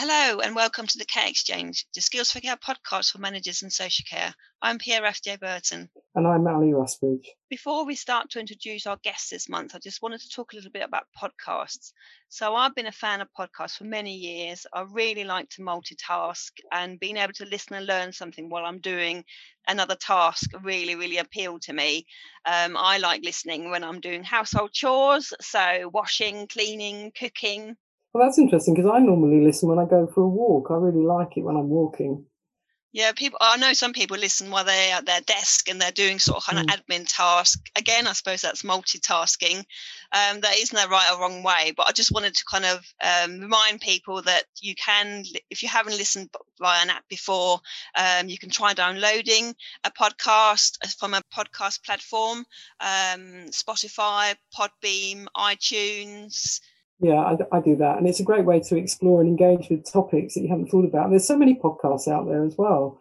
Hello and welcome to the Care Exchange, the Skills for Care podcast for managers in social care. I'm Pierre FJ Burton. And I'm Ali Rusbridge. Before we start to introduce our guests this month, I just wanted to talk a little bit about podcasts. So I've been a fan of podcasts for many years. I really like to multitask and being able to listen and learn something while I'm doing another task really, really appealed to me. Um, I like listening when I'm doing household chores, so washing, cleaning, cooking, well, that's interesting because I normally listen when I go for a walk. I really like it when I'm walking. Yeah, people. I know some people listen while they're at their desk and they're doing sort of kind mm. of admin task. Again, I suppose that's multitasking. Um, there isn't a right or wrong way, but I just wanted to kind of um, remind people that you can, if you haven't listened via an app before, um, you can try downloading a podcast from a podcast platform, um, Spotify, Podbean, iTunes. Yeah, I, I, do that. And it's a great way to explore and engage with topics that you haven't thought about. There's so many podcasts out there as well.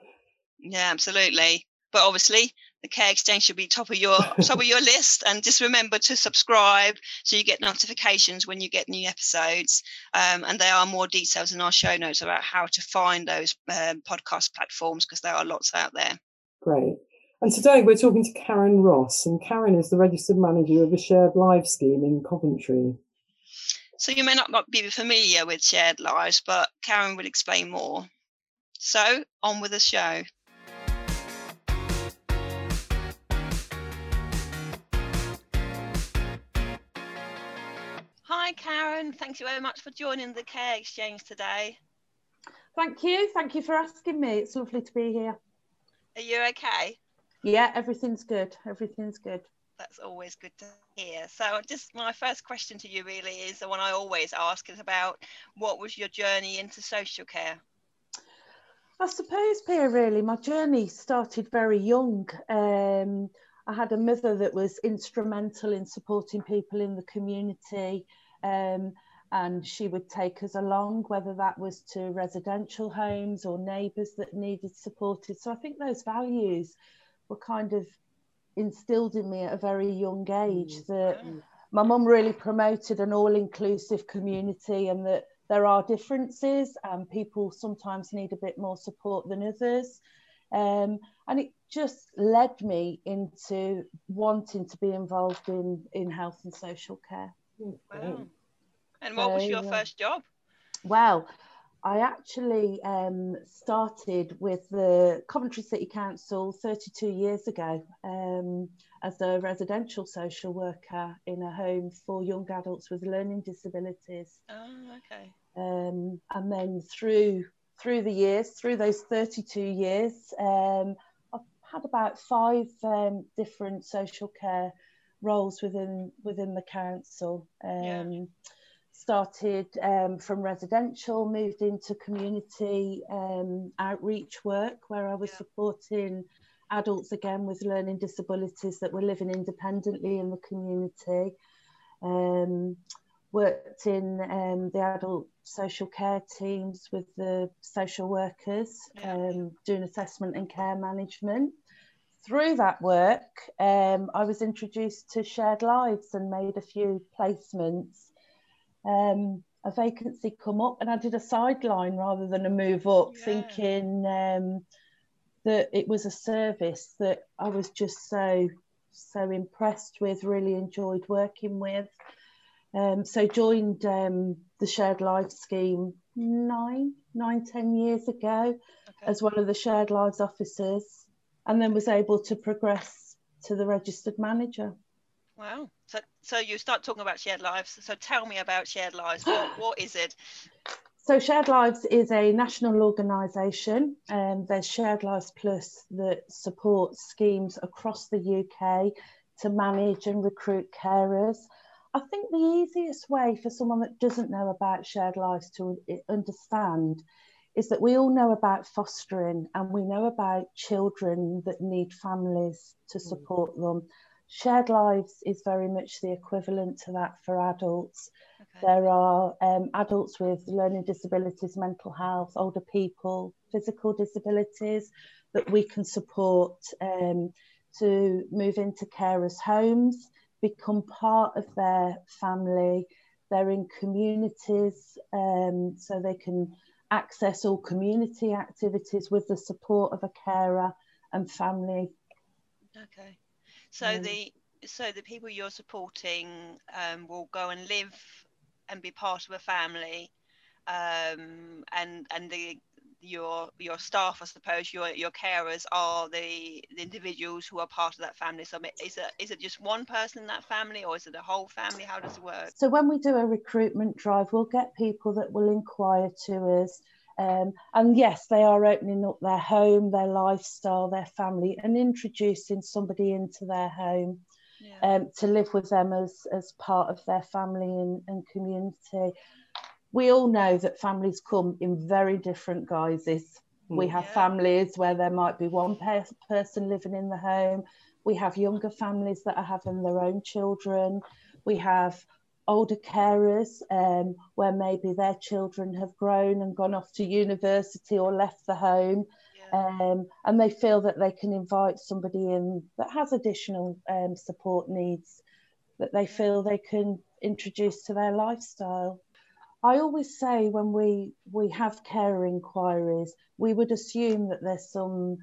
Yeah, absolutely. But obviously, the Care Exchange should be top of your top of your list. And just remember to subscribe so you get notifications when you get new episodes. Um, and there are more details in our show notes about how to find those um, podcast platforms because there are lots out there. Great. And today we're talking to Karyn Ross, and Karyn is the registered manager of a shared live scheme in Coventry. So you may not be familiar with shared lives, but Karyn will explain more. So on with the show. Hi, Karyn. Thank you very much for joining the Care Exchange today. Thank you. Thank you for asking me. It's lovely to be here. Are you okay? Yeah, everything's good. Everything's good that's always good to hear. So, just my first question to you really is the one I always ask is about what was your journey into social care? I suppose, Pierre, really, my journey started very young. Um, I had a mother that was instrumental in supporting people in the community. Um, and she would take us along, whether that was to residential homes or neighbours that needed supported. So I think those values were kind of instilled in me at a very young age mm. that my mum really promoted an all-inclusive community and that there are differences and people sometimes need a bit more support than others. Um, and it just led me into wanting to be involved in in health and social care. Wow. and what was your first job? Well I actually um, started with the Coventry City Council 32 years ago um, as a residential social worker in a home for young adults with learning disabilities. Oh, okay. Um, and then through through the years, through those 32 years, um, I've had about five um, different social care roles within within the council. Yeah um, started um, from residential, moved into community um, outreach work where I was yeah. supporting adults again with learning disabilities that were living independently in the community. Um, worked in um, the adult social care teams with the social workers. Um, doing assessment and care management. Through that work, um, I was introduced to Shared Lives and made a few placements um, a vacancy come up and I did a sideline rather than a move up, yeah. thinking um, that it was a service that I was just so so impressed with, really enjoyed working with. Um, so joined um, the Shared Lives scheme nine, nine, ten years ago okay. as one of the Shared Lives officers, and then was able to progress to the registered manager. Wow. So, so you start talking about shared lives. So tell me about shared lives. What, what is it? So Shared Lives is a national organisation and um, there's Shared Lives Plus that supports schemes across the UK to manage and recruit carers. I think the easiest way for someone that doesn't know about Shared Lives to understand is that we all know about fostering and we know about children that need families to mm. support them Shared Lives is very much the equivalent to that for adults. Okay. There are um, adults with learning disabilities, mental health, older people, physical disabilities that we can support um, to move into carers' homes, become part of their family. They're in communities um, so they can access all community activities with the support of a carer and family. Okay, so the so the people you're supporting um, will go and live and be part of a family, um, and and the your your staff, I suppose, your your carers are the, the individuals who are part of that family. So is it is it just one person in that family, or is it a whole family? How does it work? So when we do a recruitment drive, we'll get people that will inquire to us. Um, and yes, they are opening up their home, their lifestyle, their family, and introducing somebody into their home yeah. um, to live with them as, as part of their family and, and community we all know that families come in very different guises. We mm. have yeah. families where there might be one pe- person living in the home. We have younger families that are having their own children. We have older carers um, where maybe their children have grown and gone off to university or left the home. Yeah. Um, and they feel that they can invite somebody in that has additional um, support needs that they feel they can introduce to their lifestyle. I always say when we we have care inquiries, we would assume that there's some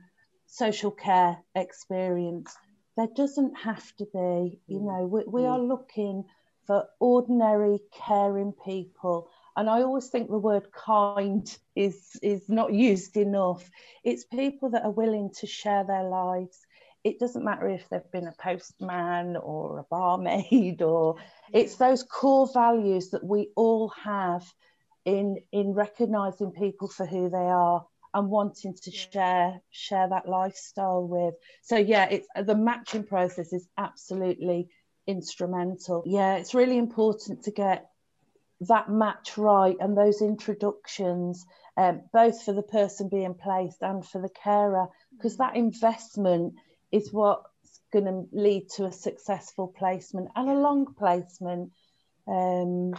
social care experience. There doesn't have to be, you mm. know, we, we are mm. looking for ordinary caring people. And I always think the word kind is is not used enough. It's people that are willing to share their lives it doesn't matter if they've been a postman or a barmaid or it's those core values that we all have in in recognizing people for who they are and wanting to share share that lifestyle with so yeah it's the matching process is absolutely instrumental yeah it's really important to get that match right and those introductions um, both for the person being placed and for the carer because that investment is what's going to lead to a successful placement and a long placement. Um,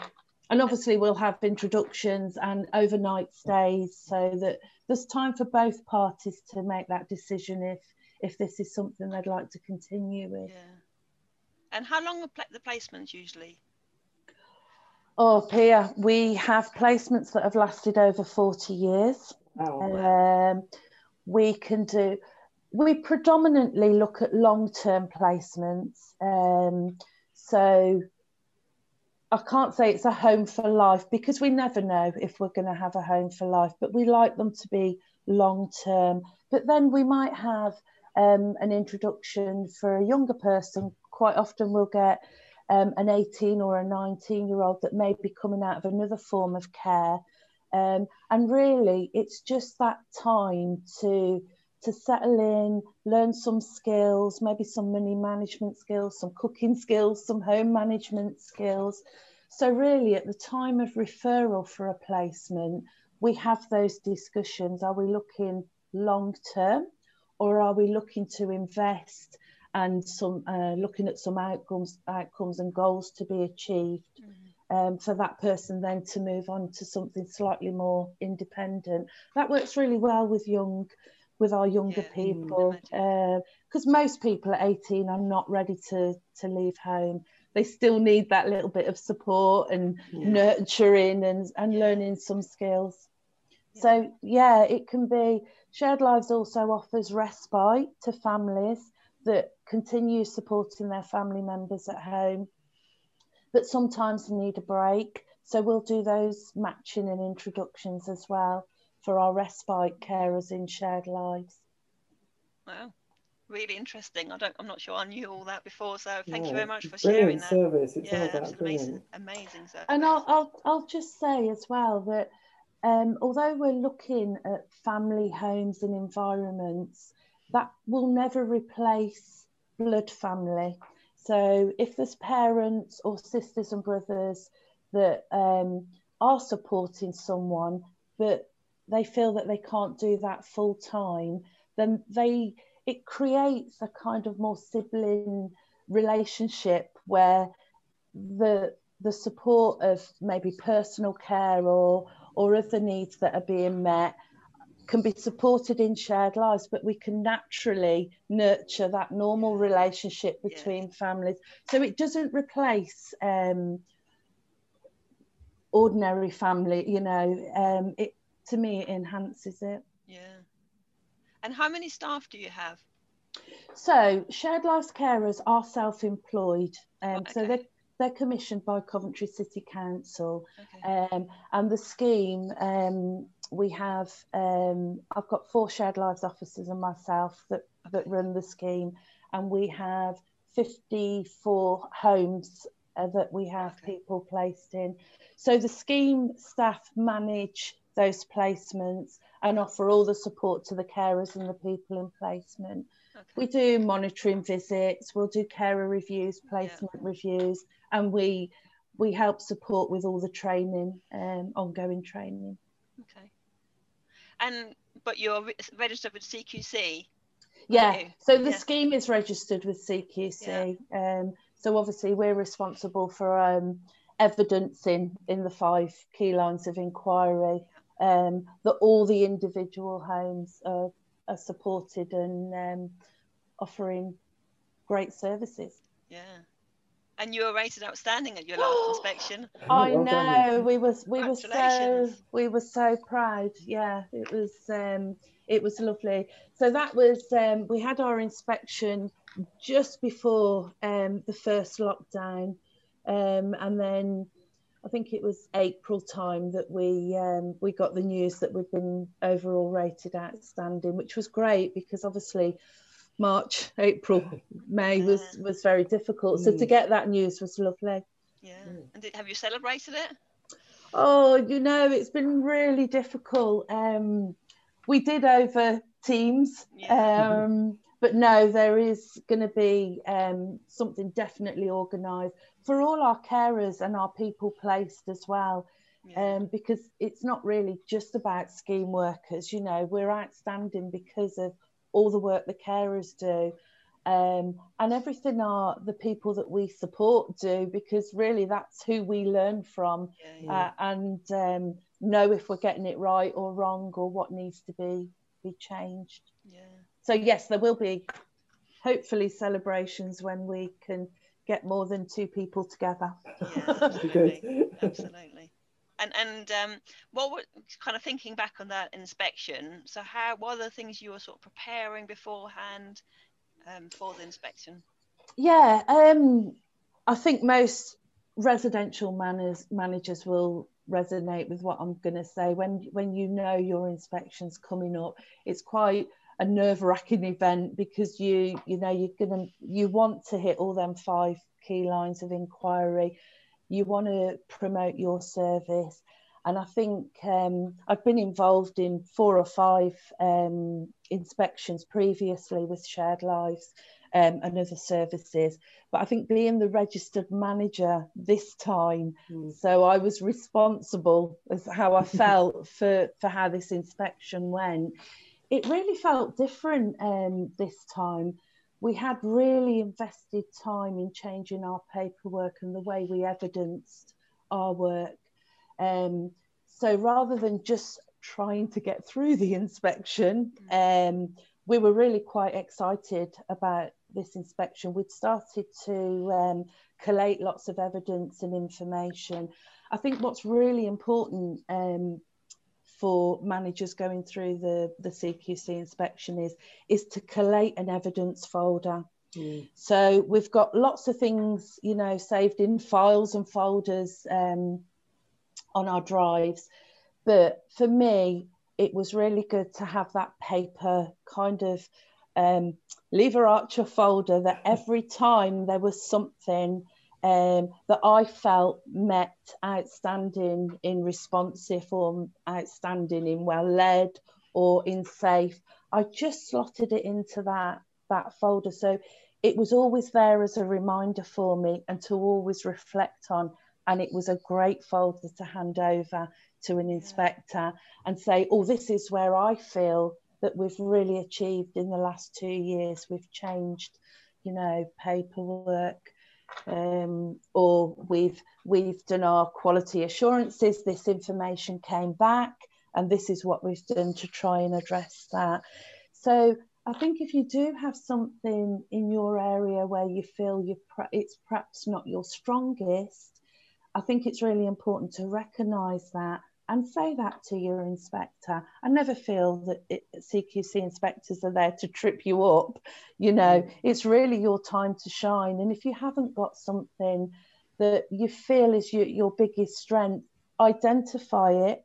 and obviously, we'll have introductions and overnight stays so that there's time for both parties to make that decision if if this is something they'd like to continue with. Yeah. And how long are the placements usually? Oh, Pia, we have placements that have lasted over 40 years. Oh, wow. um, we can do we predominantly look at long-term placements. Um, so I can't say it's a home for life because we never know if we're going to have a home for life, but we like them to be long term. But then we might have um, an introduction for a younger person. Quite often we'll get um, an 18 or a 19 year old that may be coming out of another form of care. Um, and really, it's just that time to to settle in, learn some skills, maybe some money management skills, some cooking skills, some home management skills. So, really, at the time of referral for a placement, we have those discussions. Are we looking long term or are we looking to invest and some uh, looking at some outcomes, outcomes and goals to be achieved? Mm-hmm. Um, for that person then to move on to something slightly more independent. That works really well with young with our younger yeah, people because uh, most people at 18 are not ready to to leave home they still need that little bit of support and yeah. nurturing and and yeah. learning some skills so yeah it can be shared lives also offers respite to families that continue supporting their family members at home but sometimes they need a break so we'll do those matching and introductions as well for our respite carers in shared lives. Wow, really interesting. I don't, I'm not sure I knew all that before, so thank yeah, you very much for sharing that. service. It yeah, amazing, amazing service. And I'll, I'll, I'll just say as well that um, although we're looking at family homes and environments, that will never replace blood family. So if there's parents or sisters and brothers that um, are supporting someone, but they feel that they can't do that full time, then they it creates a kind of more sibling relationship where the the support of maybe personal care or or other needs that are being met can be supported in shared lives, but we can naturally nurture that normal relationship between yeah. families. So it doesn't replace um, ordinary family, you know, um, it, to me it enhances it yeah and how many staff do you have so shared lives carers are self-employed um, okay. so they're they're commissioned by Coventry City Council, okay. um, and the scheme um, we have. Um, I've got four shared lives officers and myself that that run the scheme, and we have 54 homes uh, that we have Okay. people placed in. So the scheme staff manage those placements and offer all the support to the carers and the people in placement. okay. We do monitoring visits, we'll do carer reviews, placement reviews, and we we help support with all the training, um, ongoing training. okay and but you're registered with CQC Yeah, you? so the Yeah. scheme is registered with CQC. Um, so obviously we're responsible for um, evidencing in the five key lines of inquiry um, that all the individual homes are, are supported and um, offering great services. yeah and you were rated outstanding at your last inspection I Well done. know we was we were so we were so proud. Yeah, it was um, it was lovely. So that was um, we had our inspection just before um, the first lockdown, um, and then I think it was April time that we um, we got the news that we'd been overall rated outstanding, which was great because obviously March, April, May was was very difficult. So to Mm. get that news was lovely. yeah Mm. and did, have you celebrated it Oh, you know, it's been really difficult. Um, we did over Teams, Yeah. um, but no, there is going to be um, something definitely organised for all our carers and our people placed as well, yeah. um, because it's not really just about scheme workers. You know, we're outstanding because of all the work the carers do. Um, and everything are the people that we support do because really that's who we learn from yeah, yeah. uh, and um, know if we're getting it right or wrong or what needs to be be changed. yeah. So yes, there will be hopefully celebrations when we can get more than two people together. Yeah, absolutely, absolutely. And and um, what were kind of thinking back on that inspection? So how what are the things you were sort of preparing beforehand um, for the inspection? Yeah, um, I think most residential managers managers will resonate with what I'm going to say. When when you know your inspection's coming up, it's quite a nerve-wracking event because you you know you're gonna you want to hit all them five key lines of inquiry. You want to promote your service. And I think um, I've been involved in four or five um, inspections previously with Shared Lives um, and other services. But I think being the registered manager this time, Mm. so I was responsible as how I felt for, for how this inspection went. It really felt different um, this time. We had really invested time in changing our paperwork and the way we evidenced our work. Um, so rather than just trying to get through the inspection, um, we were really quite excited about this inspection. We'd started to um, collate lots of evidence and information. I think what's really important um, for managers going through the, the CQC inspection is, is to collate an evidence folder. Mm. So we've got lots of things, you know, saved in files and folders um, on our drives. But for me, it was really good to have that paper kind of um, lever archer folder that every time there was something um, that I felt met outstanding in responsive or outstanding in well led or in safe, I just slotted it into that that folder. So it was always there as a reminder for me and to always reflect on. And it was a great folder to hand over to an inspector and say, oh, this is where I feel that we've really achieved in the last two years. We've changed, you know, paperwork, um, or we've we've done our quality assurances. This information came back, and this is what we've done to try and address that. So I think if you do have something in your area where you feel you it's perhaps not your strongest, I think it's really important to recognise that and say that to your inspector. I never feel that it, CQC inspectors are there to trip you up. You know, mm. it's really your time to shine. And if you haven't got something that you feel is your, your biggest strength, identify it,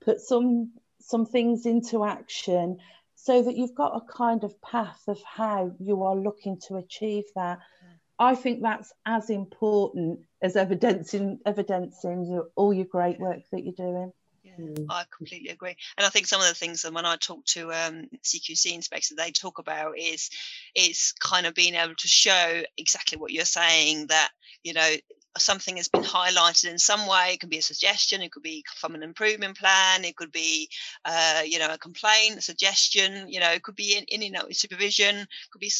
put some some things into action so that you've got a kind of path of how you are looking to achieve that. I think that's as important as evidencing evidencing your, all your great work that you're doing. Yeah, mm. I completely agree. And I think some of the things that when I talk to um, CQC inspectors, they talk about is is kind of being able to show exactly what you're saying that you know something has been highlighted in some way. It could be a suggestion, it could be from an improvement plan, it could be, uh, you know, a complaint, a suggestion, you know, it could be in, in you know, supervision, could be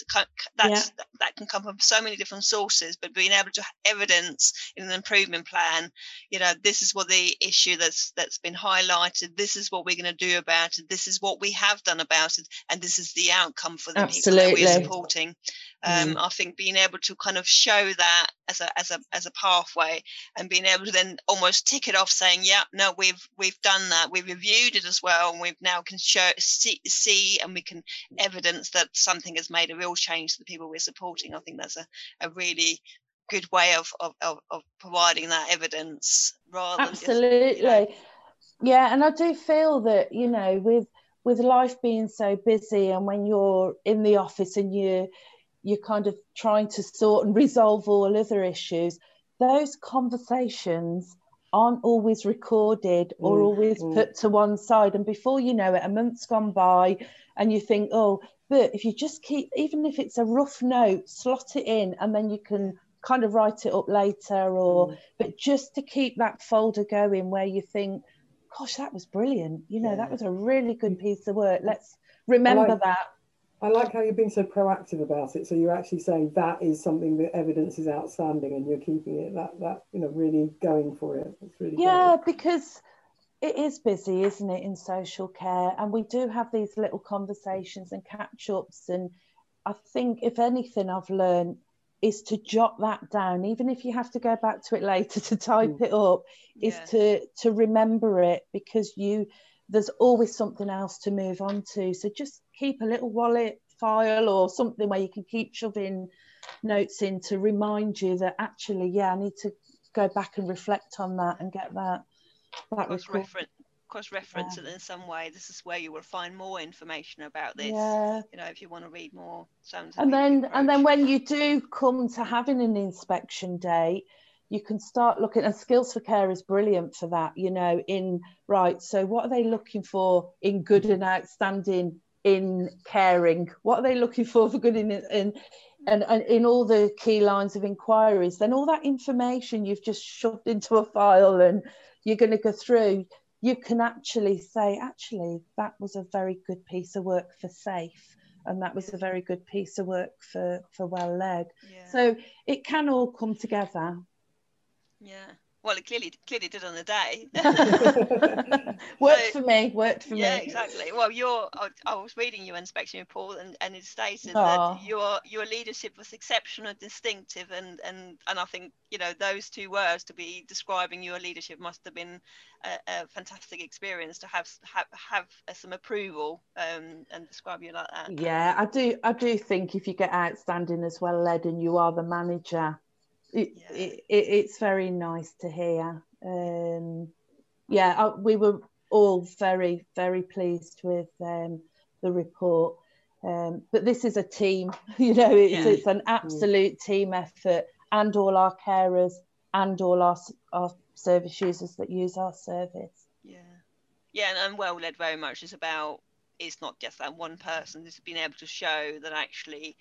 that's, yeah. that can come from so many different sources. But being able to evidence in an improvement plan, you know, this is what the issue that's that's been highlighted. This is what we're going to do about it. This is what we have done about it, and this is the outcome for the Absolutely. people that we're supporting. Um, mm. I think being able to kind of show that as a as a as a pathway and being able to then almost tick it off, saying, "Yeah, no, we've we've done that. We've reviewed it as well, and we've now can show see, see and we can evidence that something has made a real change to the people we're supporting." I think that's a, a really good way of, of, of, of providing that evidence rather absolutely just, you know, yeah and i do feel that you know with with life being so busy and when you're in the office and you you're kind of trying to sort and resolve all other issues, those conversations aren't always recorded or mm, always mm. put to one side. And before you know it, a month's gone by, and you think, oh, but if you just keep, even if it's a rough note, slot it in, and then you can kind of write it up later, or mm. but just to keep that folder going where you think, gosh, that was brilliant. You know, yeah. that was a really good piece of work. Let's remember like, that I like how you're being so proactive about it. So you're actually saying that is something that evidence is outstanding, and you're keeping it that that you know really going for it. It's really yeah, great. because it is busy, isn't it, in social care, and we do have these little conversations and catch ups. And I think if anything, I've learned is to jot that down, even if you have to go back to it later to type mm. it up. Is yeah. to to remember it because you there's always something else to move on to. So just keep a little wallet file or something where you can keep shoving notes in to remind you that actually, yeah, I need to go back and reflect on that and get that that cross reference cross reference yeah. it in some way this is where you will find more information about this yeah. you know if you want to read more sounds and then and then when you do come to having an inspection day you can start looking and skills for care is brilliant for that you know in right so what are they looking for in good and outstanding in caring? What are they looking for for good in, in and, and in all the key lines of inquiries? Then all that information you've just shoved into a file and you're going to go through you can actually say actually that was a very good piece of work for safe and that was a very good piece of work for for well led. Yeah. so it can all come together yeah. Well, it clearly clearly did on the day. worked so, for me. Worked for yeah, me. Yeah, exactly. Well, your I, I, was reading your inspection report, and, and it stated Aww. that your your leadership was exceptional, distinctive, and and and I think you know those two words to be describing your leadership must have been a, a fantastic experience to have have have some approval um, and describe you like that. Yeah, I do. I do think if you get outstanding as well led, and you are the manager it, yeah. it, it, it's very nice to hear. Um, yeah, I, we were all very, very pleased with um, the report. Um, but this is a team, you know, it's, yeah. it's an absolute team effort, and all our carers and all our, our service users that use our service. Yeah, yeah, and, and well led very much is about it's not just that one person. It's being able to show that actually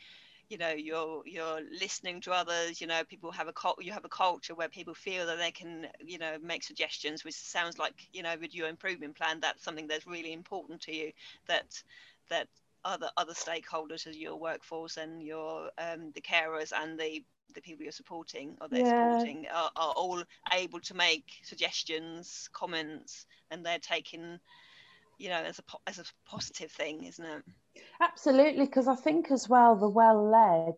you know you're you're listening to others you know people have a you have a culture where people feel that they can you know make suggestions which sounds like you know with your improvement plan that's something that's really important to you that that other other stakeholders as your workforce and your um, the carers and the the people you're supporting or they're yeah. supporting are, are all able to make suggestions comments and they're taking you know as a as a positive thing isn't it absolutely because i think as well the well led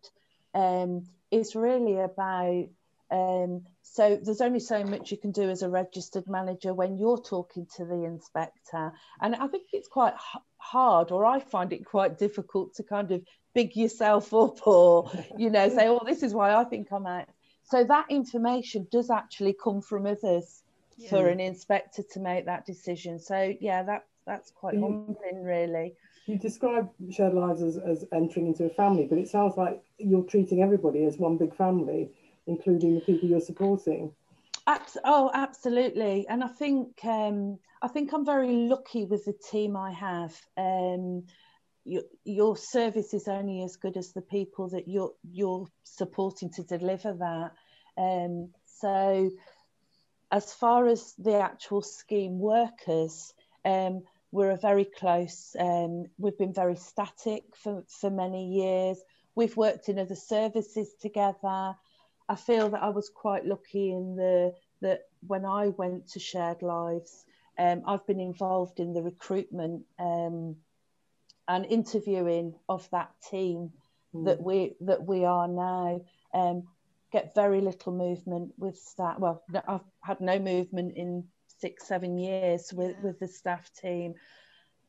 um is really about Um, so there's only so much you can do as a registered manager when you're talking to the inspector. And I think it's quite hard, or I find it quite difficult to kind of big yourself up or, you know, say, oh, this is why I think I'm out. So that information does actually come from others yeah. for an inspector to make that decision. So yeah, that that's quite you, humbling, really. You describe shared lives as, as entering into a family, but it sounds like you're treating everybody as one big family including the people you're supporting. Oh, absolutely. And I think um, I think I'm very lucky with the team I have. Um, your, your service is only as good as the people that you're you're supporting to deliver that. Um, so, as far as the actual scheme workers, um, we're a very close. Um, we've been very static for, for many years. We've worked in other services together. I feel that I was quite lucky in the that when I went to Shared Lives, um, I've been involved in the recruitment um, and interviewing of that team mm. that we that we are now. Um, get very little movement with staff. Well, I've had no movement in six, seven years with, with the staff team.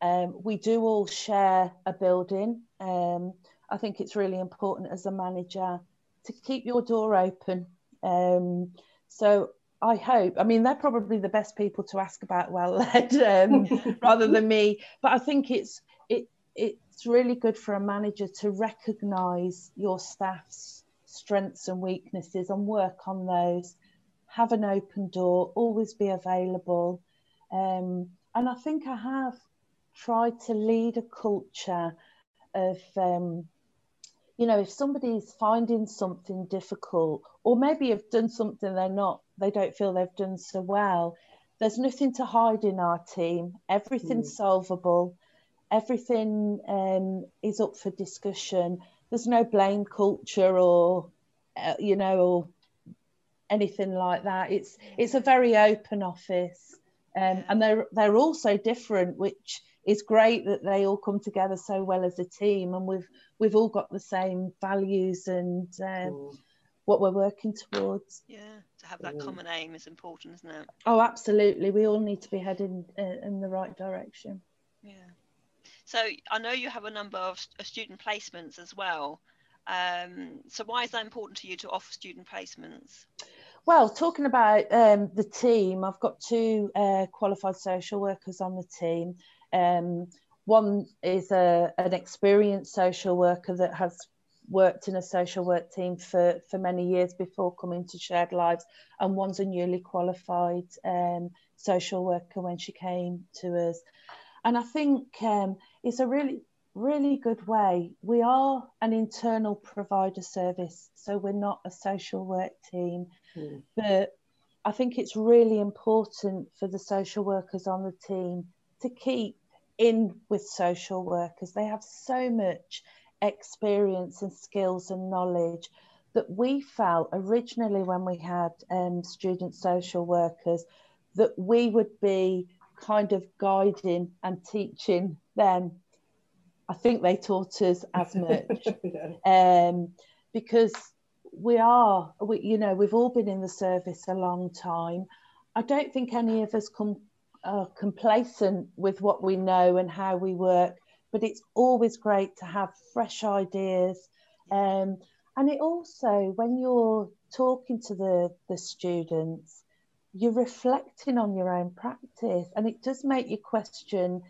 Um, we do all share a building. Um, I think it's really important as a manager to keep your door open. Um, so I hope, I mean, they're probably the best people to ask about well led um, rather than me. But I think it's it it's really good for a manager to recognise your staff's strengths and weaknesses and work on those. Have an open door, always be available. Um, and I think I have tried to lead a culture of um, you know, if somebody's finding something difficult, or maybe have done something they're not, they don't feel they've done so well, there's nothing to hide in our team. Everything's mm. solvable. Everything um, is up for discussion. There's no blame culture or, uh, you know, or anything like that. It's it's a very open office, um, and they're they're also different, which is great that they all come together so well as a team. And we've we've all got the same values and uh, mm. what we're working towards. Yeah to have that mm. common aim is important isn't it? Oh absolutely. We all need to be heading in, uh, in the right direction. Yeah. So i know you have a number of student placements as well. Um, so why is that important to you to offer student placements well, talking about um, the team, I've got two uh, qualified social workers on the team. Um, one is a, an experienced social worker that has worked in a social work team for, for many years before coming to Shared Lives, and one's a newly qualified um, social worker when she came to us. And I think um, it's a really, really good way. We are an internal provider service, so we're not a social work team, mm. but I think it's really important for the social workers on the team to keep in with social workers. They have so much experience and skills and knowledge that we felt originally when we had um, student social workers that we would be kind of guiding and teaching them. I think they taught us as much um, because we are, we, you know, we've all been in the service a long time. I don't think any of us come uh, complacent with what we know and how we work, but it's always great to have fresh ideas. Um, and it also, when you're talking to the, the students, you're reflecting on your own practice and it does make you question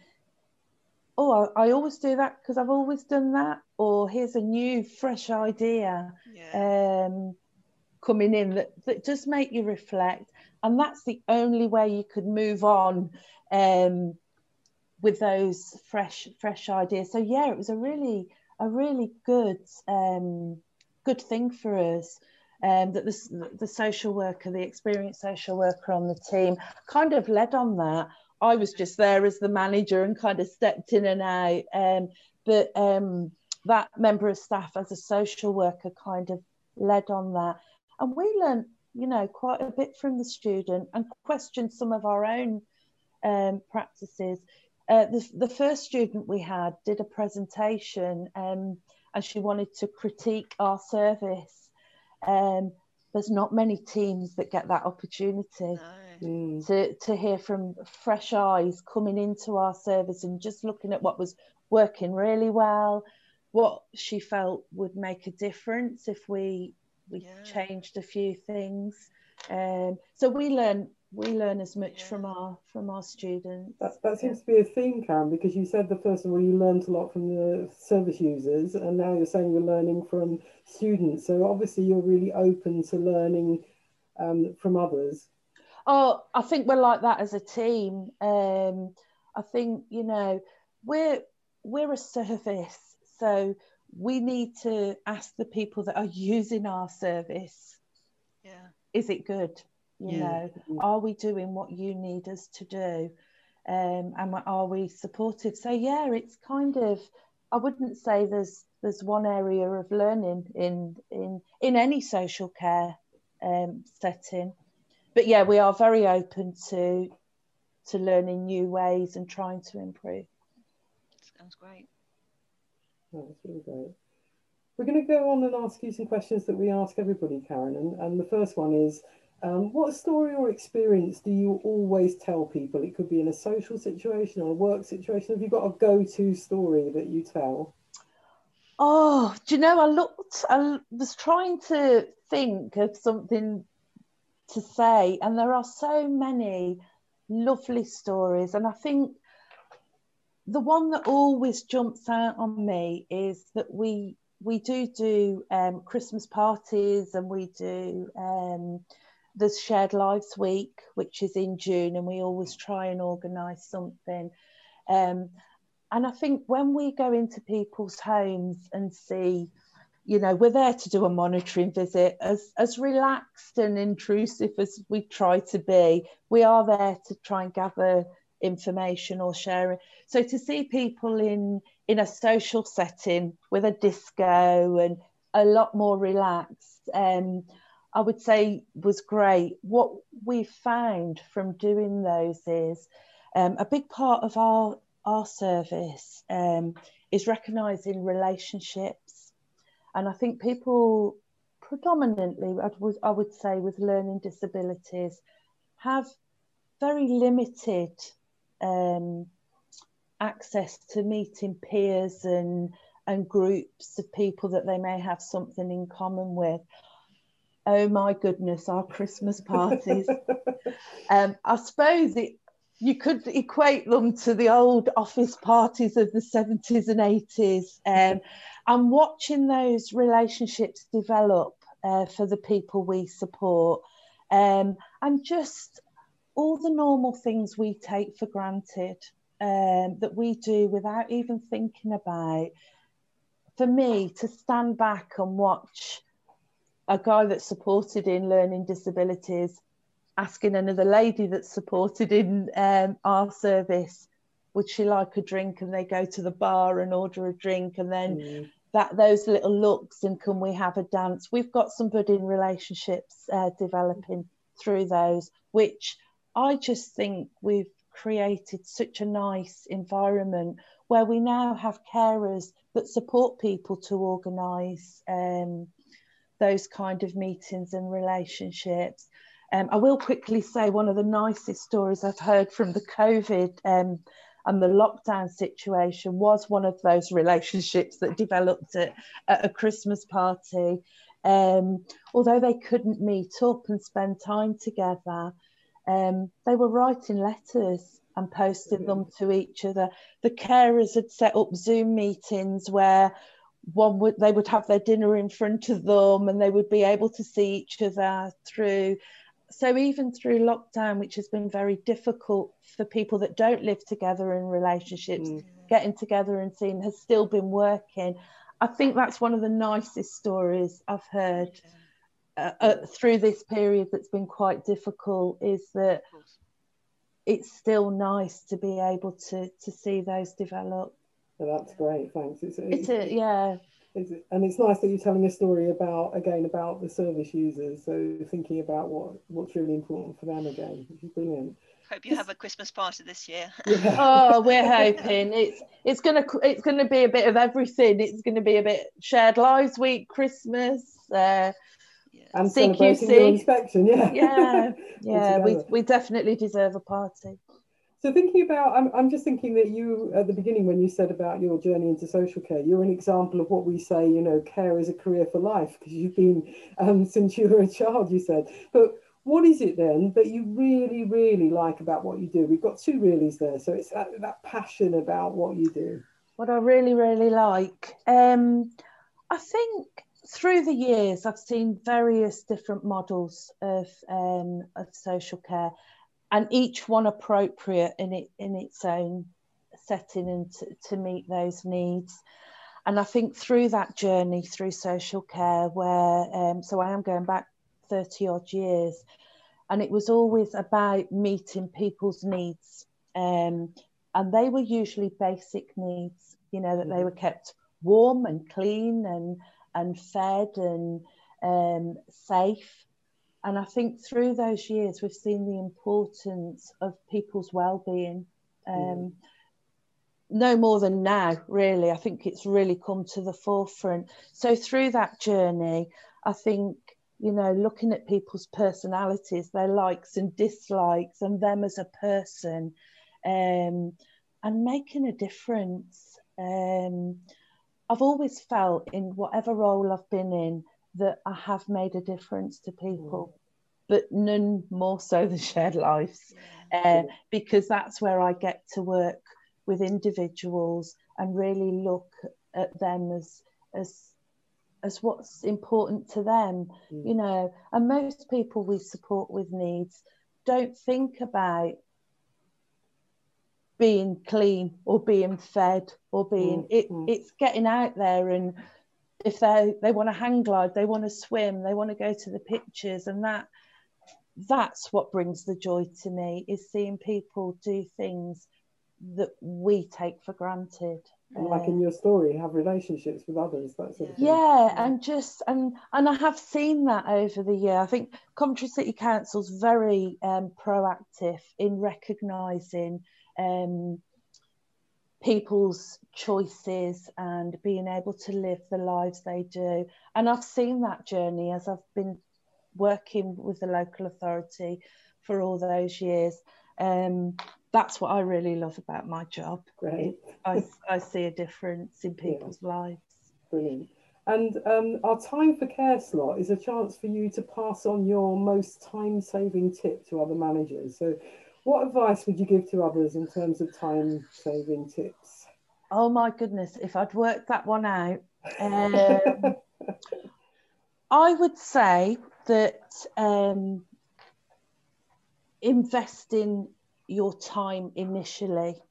oh i, I always do that because i've always done that. Or here's a new fresh idea yeah. um, coming in that, that does make you reflect. And that's the only way you could move on um, with those fresh fresh ideas. So yeah it was a really a really good um, good thing for us um, that the, the social worker the experienced social worker on the team kind of led on that i was just there as the manager and kind of stepped in and out um, but um, that member of staff as a social worker kind of led on that and we learned you know, quite a bit from the student and questioned some of our own um, practices. Uh, the, the first student we had did a presentation um, and she wanted to critique our service. Um, there's not many teams that get that opportunity no. Mm. to, to hear from fresh eyes coming into our service and just looking at what was working really well, what she felt would make a difference if we we yeah. changed a few things. Um, so we learn we learn as much yeah. from our from our students. That, that seems yeah. to be a theme, Cam, because you said the first of all you learned a lot from the service users, and now you're saying you're learning from students. So obviously you're really open to learning um, from others. Oh, I think we're like that as a team. Um, I think you know we're we're a service, so we need to ask the people that are using our service. Yeah. Is it good? You yeah. know, are we doing what you need us to do? Um, and are we supportive? So yeah, it's kind of. I wouldn't say there's there's one area of learning in in in any social care um, setting, but yeah, we are very open to to learning new ways and trying to improve. Sounds great. Oh, that's really great. We're going to go on and ask you some questions that we ask everybody, Karyn. And, and the first one is um, what story or experience do you always tell people? It could be in a social situation or a work situation. Have you got a go to story that you tell? Oh, do you know, I looked, I was trying to think of something to say, and there are so many lovely stories. And I think the one that always jumps out on me is that we we do do um, Christmas parties and we do um, there's Shared Lives Week, which is in June, and we always try and organise something. Um, and I think when we go into people's homes and see, you know, we're there to do a monitoring visit, as as relaxed and intrusive as we try to be, we are there to try and gather information or sharing. So to see people in in a social setting with a disco and a lot more relaxed, um, I would say was great. What we found from doing those is um, a big part of our our service um, is recognising relationships, and I think people predominantly, I would, I would say, with learning disabilities, have very limited um, access to meeting peers and and groups of people that they may have something in common with. Oh my goodness, our Christmas parties. um, I suppose it you could equate them to the old office parties of the 70s and 80s. Um, and watching those relationships develop uh, for the people we support um, and just all the normal things we take for granted um, that we do without even thinking about. For me, to stand back and watch a guy that's supported in learning disabilities asking another lady that's supported in um, our service, would she like a drink? And they go to the bar and order a drink, and then mm. that those little looks and can we have a dance? We've got some budding relationships uh, developing through those, which I just think we've created such a nice environment where we now have carers that support people to organise um, those kind of meetings and relationships. Um, I will quickly say one of the nicest stories I've heard from the COVID um, and the lockdown situation was one of those relationships that developed at, at a Christmas party. Um, although they couldn't meet up and spend time together, um, they were writing letters and posting them to each other. The carers had set up Zoom meetings where one would they would have their dinner in front of them and they would be able to see each other through so even through lockdown which has been very difficult for people that don't live together in relationships mm. getting together and seeing has still been working. I think that's one of the nicest stories i've heard uh, uh, through this period that's been quite difficult is that it's still nice to be able to to see those develop well, that's great thanks it's, it's, it's a, yeah it's, and it's nice that you're telling a story about again about the service users so thinking about what what's really important for them again which is brilliant hope you have a christmas party this year yeah. oh we're hoping it's it's gonna it's gonna be a bit of everything it's gonna be a bit shared lives week christmas uh, Yeah. And CQC. celebrating your inspection, yeah. Yeah, yeah. we, we definitely deserve a party. So thinking about, I'm, I'm just thinking that you, at the beginning, when you said about your journey into social care, you're an example of what we say, you know, care is a career for life, because you've been um, since you were a child, you said. But what is it then that you really, really like about what you do? We've got two reallys there. So it's that, that passion about what you do. What I really, really like. Um, I think through the years, I've seen various different models of, um, of social care and each one appropriate in it in its own setting and to, to meet those needs and I think through that journey through social care where um, so I am going back 30 odd years and it was always about meeting people's needs um, and they were usually basic needs you know that they mm-hmm. were kept warm and clean and and fed and um, safe and I think through those years, we've seen the importance of people's well-being. Um, mm. No more than now, really. I think it's really come to the forefront. So through that journey, I think you know, looking at people's personalities, their likes and dislikes, and them as a person, um, and making a difference. Um, I've always felt in whatever role I've been in that I have made a difference to people, mm. but none more so than shared lives, uh, because that's where I get to work with individuals and really look at them as as as what's important to them, mm. you know. And most people we support with needs don't think about being clean or being fed or being mm. it, it's getting out there and if they they want to hang glide, they want to swim, they want to go to the pictures, and that that's what brings the joy to me is seeing people do things that we take for granted. And like in your story, have relationships with others, that sort of thing. Yeah, and just and and I have seen that over the year. I think Coventry City Council's very um, proactive in recognising um, people's choices and being able to live the lives they do. And I've seen that journey as I've been working with the local authority for all those years. Um, that's what I really love about my job. Great. I, I see a difference in people's yeah. lives. Brilliant. And um, our time for care slot is a chance for you to pass on your most time saving tip to other managers. So what advice would you give to others in terms of time saving tips? Oh my goodness, if I'd worked that one out, um, I would say that um, investing your time initially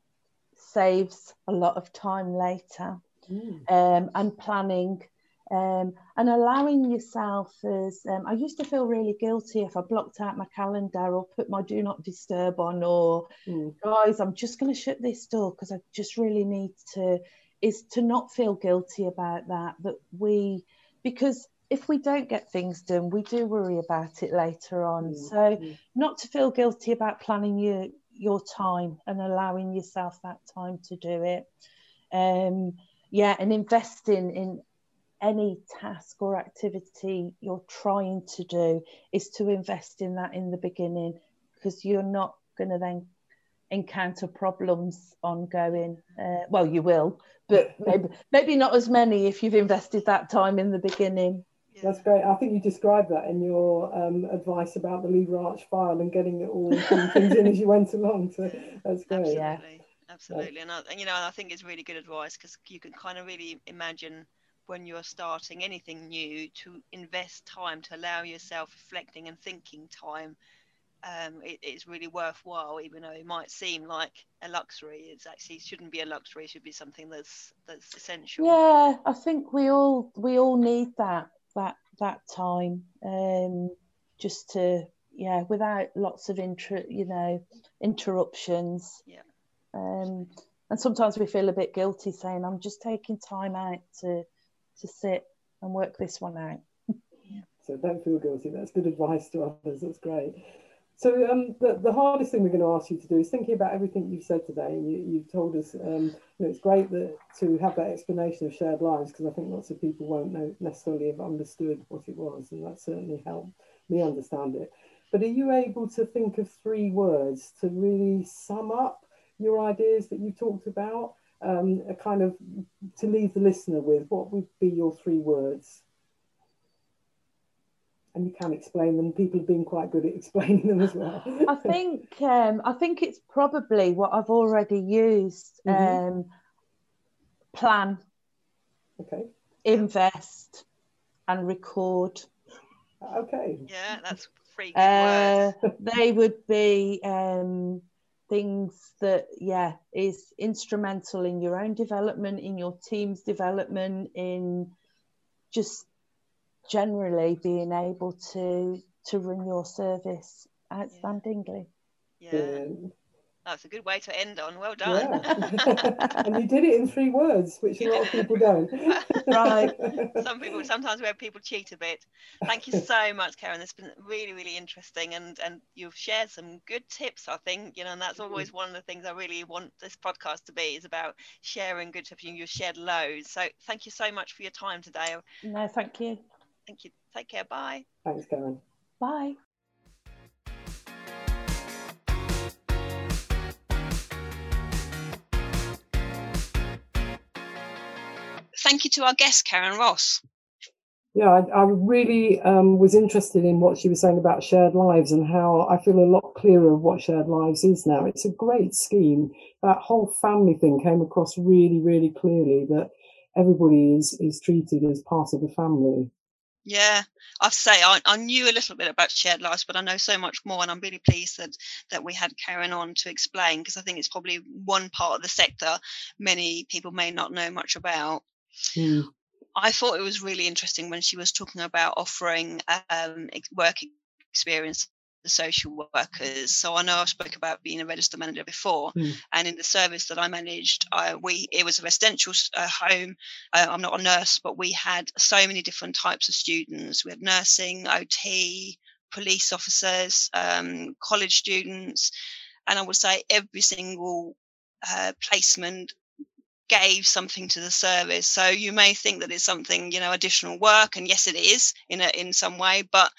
saves a lot of time later. Mm. Um, and planning um, and allowing yourself as um, I used to feel really guilty if I blocked out my calendar or put my do not disturb on or mm. guys I'm just going to shut this door because I just really need to is to not feel guilty about that that we because if we don't get things done we do worry about it later on mm. so mm. not to feel guilty about planning your your time and allowing yourself that time to do it um yeah and investing in any task or activity you're trying to do is to invest in that in the beginning because you're not going to then encounter problems ongoing uh, well you will but maybe maybe not as many if you've invested that time in the beginning that's great. I think you described that in your um, advice about the lever arch file and getting it all things in as you went along. So that's great. Absolutely, yeah. absolutely. And, I, and you know, I think it's really good advice because you can kind of really imagine when you're starting anything new to invest time to allow yourself reflecting and thinking time. Um, it, it's really worthwhile even though it might seem like a luxury. It's actually shouldn't be a luxury it should be something that's that's essential. Yeah i think we all we all need that that that time um, just to yeah without lots of inter you know interruptions. Yeah. Um, and sometimes we feel a bit guilty saying i'm just taking time out to to sit and work this one out. so don't feel guilty. That's good advice to others. That's great. So um, the, the hardest thing we're going to ask you to do is thinking about everything you've said today. And you, you've told us um, you know, it's great that to have that explanation of shared lives because I think lots of people won't know necessarily have understood what it was, and that certainly helped me understand it. But are you able to think of three words to really sum up your ideas that you talked about? Um, a kind of to leave the listener with, what would be your three words? and you can explain them. People have been quite good at explaining them as well. I think um, I think it's probably what I've already used. Mm-hmm. Um, plan. Okay. Invest and record. Okay. Yeah, that's three uh, They would be um, things that, yeah, is instrumental in your own development, in your team's development, in just generally being able to to run your service outstandingly. Yeah. yeah. That's a good way to end on. Well done. Yeah. and you did it in three words, which a lot of people don't. right. Some people sometimes where people cheat a bit. Thank you so much, Karyn. It's been really, really interesting and and you've shared some good tips, I think, you know, and that's always one of the things I really want this podcast to be is about sharing good tips. You've shared loads. So thank you so much for your time today. No, thank you. Thank you. Take care. Bye. Thanks, Karyn. Bye. Thank you to our guest, Karyn Ross. Yeah, I, I really um, was interested in what she was saying about shared lives and how I feel a lot clearer of what shared lives is now. It's a great scheme. That whole family thing came across really, really clearly that everybody is, is treated as part of the family. Yeah, I say I, I knew a little bit about shared lives, but I know so much more, and I'm really pleased that that we had Karyn on to explain because I think it's probably one part of the sector many people may not know much about. Mm. I thought it was really interesting when she was talking about offering um, work experience the social workers. So I know I spoke about being a register manager before, mm. and in the service that I managed, I, we it was a residential uh, home. Uh, I'm not a nurse, but we had so many different types of students. We had nursing, OT, police officers, um, college students, and I would say every single uh, placement gave something to the service. So you may think that it's something, you know, additional work, and yes, it is in a, in some way, but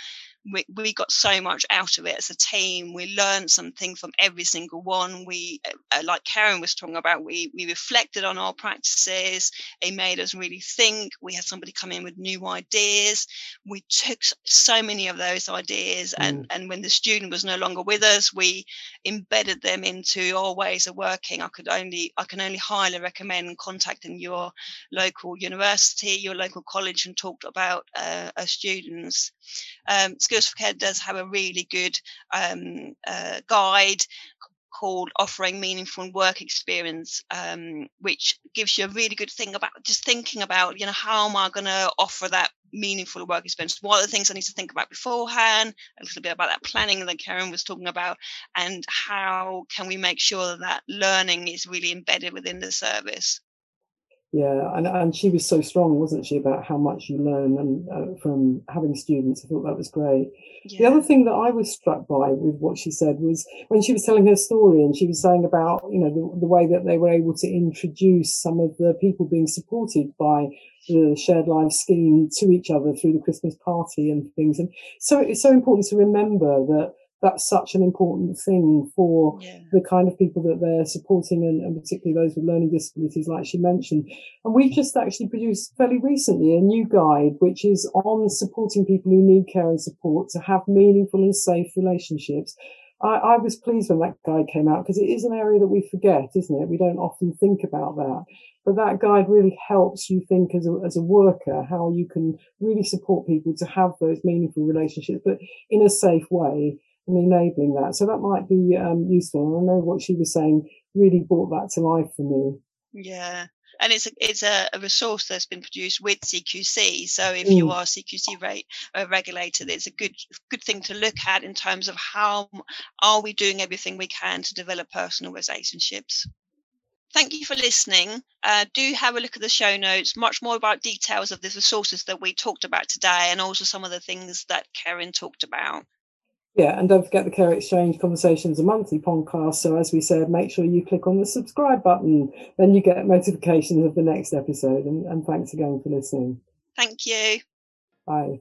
we, we got so much out of it as a team. We learned something from every single one. We, uh, like Karyn was talking about, we, we reflected on our practices. It made us really think. We had somebody come in with new ideas. We took so many of those ideas, mm. and, and when the student was no longer with us, we embedded them into our ways of working. I could only, I can only highly recommend contacting your local university, your local college, and talk about uh, our students. Um, Skills for Care does have a really good um, uh, guide called offering meaningful work experience um, which gives you a really good thing about just thinking about you know how am i going to offer that meaningful work experience? What are the things i need to think about beforehand? A little bit about that planning that Karyn was talking about and how can we make sure that, that learning is really embedded within the service yeah, and, and she was so strong, wasn't she, about how much you learn and uh, from having students. I thought that was great. Yeah. The other thing that I was struck by with what she said was when she was telling her story and she was saying about, you know, the, the way that they were able to introduce some of the people being supported by the shared life scheme to each other through the Christmas party and things. And so it's so important to remember that that's such an important thing for yeah. the kind of people that they're supporting and, and, particularly those with learning disabilities like she mentioned and we've just actually produced fairly recently a new guide which is on supporting people who need care and support to have meaningful and safe relationships I, I was pleased when that guide came out because it is an area that we forget, isn't it? We don't often think about that. But that guide really helps you think as a, as a worker how you can really support people to have those meaningful relationships, but in a safe way and enabling that. So that might be um, useful. And I know what she was saying really brought that to life for me. Yeah. And it's a, it's a, a resource that's been produced with CQC. So if mm. you are CQC rate uh, regulated, it's a good good thing to look at in terms of how are we doing everything we can to develop personal relationships. Thank you for listening. Uh, do have a look at the show notes, much more about details of the resources that we talked about today, and also some of the things that Karyn talked about. Yeah, and don't forget the Care Exchange Conversations a monthly podcast. So as we said, make sure you click on the subscribe button, then you get notifications of the next episode. And, and thanks again for listening. Thank you. Bye.